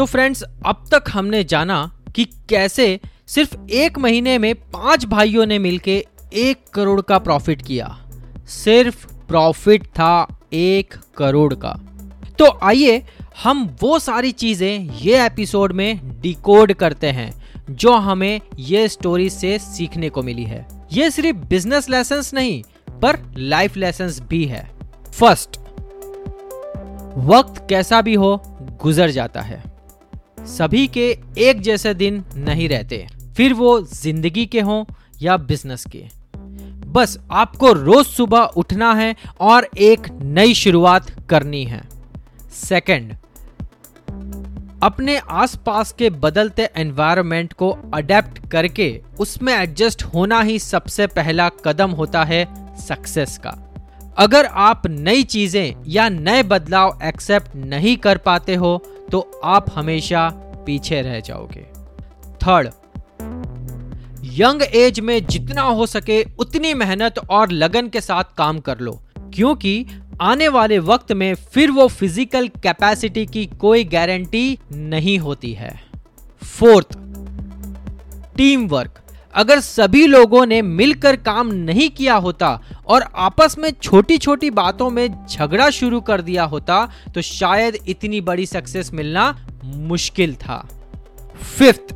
तो फ्रेंड्स अब तक हमने जाना कि कैसे सिर्फ़ एक महीने में पाँच भाइयों ने मिलके एक करोड़ का प्रॉफिट किया। सिर्फ़ प्रॉफिट था एक करोड़ का। तो आइए हम वो सारी चीज़ें ये एपिसोड में डिकोड करते हैं, जो हमें ये स्टोरी से सीखने को मिली है। ये सिर्फ़ बिज़नेस लेसन नहीं, पर लाइफ लेसन भी है। फ़र्स्ट वक्त कैसा भी हो, गुजर जाता है। सभी के एक जैसे दिन नहीं रहते। फिर वो ज़िंदगी के हों या बिज़नेस के। बस आपको रोज सुबह उठना है और एक नई शुरुआत करनी है। सेकंड अपने आसपास के बदलते एनवायरनमेंट को अडेप्ट करके उसमें एडजस्ट होना ही सबसे पहला कदम होता है सक्सेस का। अगर आप नई चीज़ें या नए बदलाव एक्सेप्ट नहीं कर पाते हो तो आप हमेशा पीछे रह जाओगे। थर्ड यंग एज में जितना हो सके उतनी मेहनत और लगन के साथ काम कर लो, क्योंकि आने वाले वक्त में फिर वो फ़िज़िकल कैपेसिटी की कोई गारंटी नहीं होती है। फोर्थ टीम वर्क अगर सभी लोगों ने मिलकर काम नहीं किया होता और आपस में छोटी छोटी बातों में झगड़ा शुरू कर दिया होता तो शायद इतनी बड़ी सक्सेस मिलना मुश्किल था। Fifth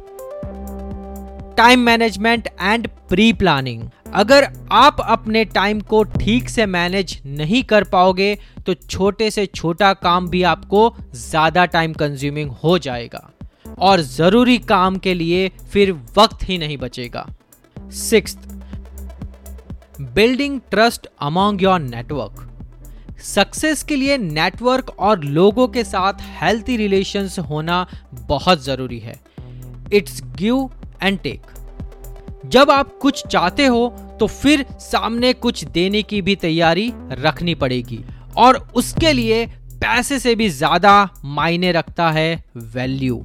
time management and pre planning अगर आप अपने टाइम को ठीक से मैनेज नहीं कर पाओगे तो छोटे से छोटा काम भी आपको ज़्यादा टाइम कंज्यूमिंग हो जाएगा। और ज़रूरी काम के लिए फिर वक्त ही नहीं बचेगा। Six building trust among your network success के लिए नेटवर्क और लोगों के साथ हेल्थी रिलेशंस होना बहुत ज़रूरी है। इट्स गिव एंड टेक जब आप कुछ चाहते हो तो फिर सामने कुछ देने की भी तैयारी रखनी पड़ेगी। और उसके लिए पैसे से भी ज़्यादा मायने रखता है वैल्यू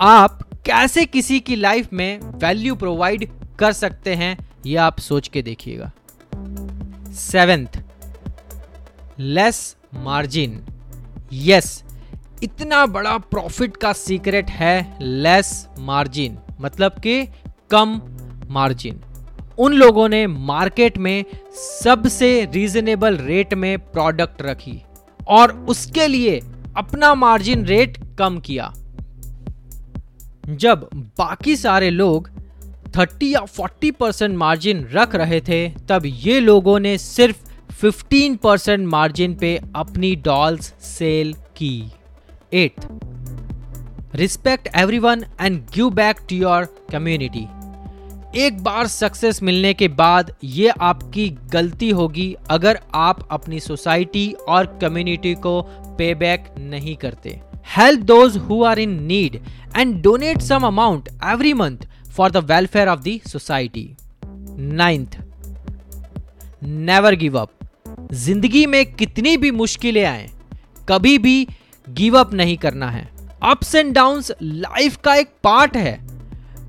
आप कैसे किसी की लाइफ में वैल्यू प्रोवाइड कर सकते हैं यह आप सोच के देखिएगा। सेवेंथ लेस मार्जिन यस इतना बड़ा प्रॉफिट का सीक्रेट है लेस मार्जिन मतलब कि कम मार्जिन उन लोगों ने मार्केट में सबसे रीजनेबल रेट में प्रोडक्ट रखी और उसके लिए अपना मार्जिन रेट कम किया। जब बाकी सारे लोग 30 या 40 परसेंट मार्जिन रख रहे थे, तब ये लोगों ने सिर्फ़ 15 परसेंट मार्जिन पे अपनी डॉल्स सेल की। Eight, respect everyone and give back to your community. एक बार सक्सेस मिलने के बाद ये आपकी गलती होगी अगर आप अपनी सोसाइटी और कम्युनिटी को पे बैक नहीं करते। Help those who are in need and donate some amount every month for the welfare of the society ninth never give up ज़िंदगी में कितनी भी मुश्किलें आए, कभी भी गिव अप नहीं करना है। अप्स एंड डाउन्स लाइफ का एक पार्ट है।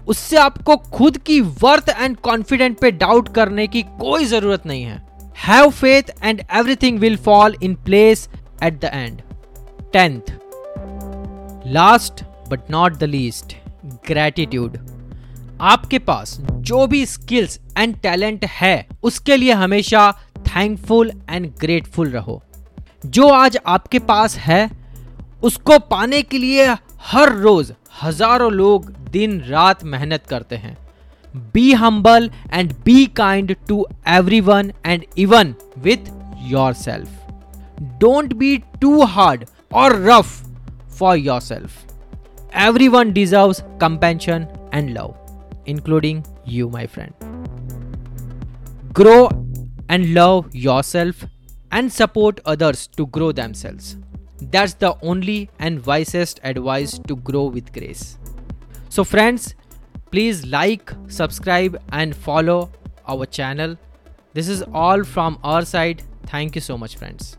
उससे आपको खुद की वर्थ एंड कॉन्फिडेंट पे डाउट करने की कोई ज़रूरत नहीं है। Have faith and everything will fall in place at the end tenth last but not the least gratitude आपके पास जो भी स्किल्स एंड टैलेंट है, उसके लिए हमेशा थैंकफुल एंड ग्रेटफुल रहो। जो आज आपके पास है, उसको पाने के लिए हर रोज हज़ारों लोग दिन रात मेहनत करते हैं। Be humble and be kind to every one and even with your self don't be to hard और rough for yourself. Everyone deserves compassion and love, including you, my friend. Grow and love yourself and support others to grow themselves. That's the only and wisest advice to grow with grace. So, friends, please like, subscribe, and follow our channel. This is all from our side. Thank you so much, friends.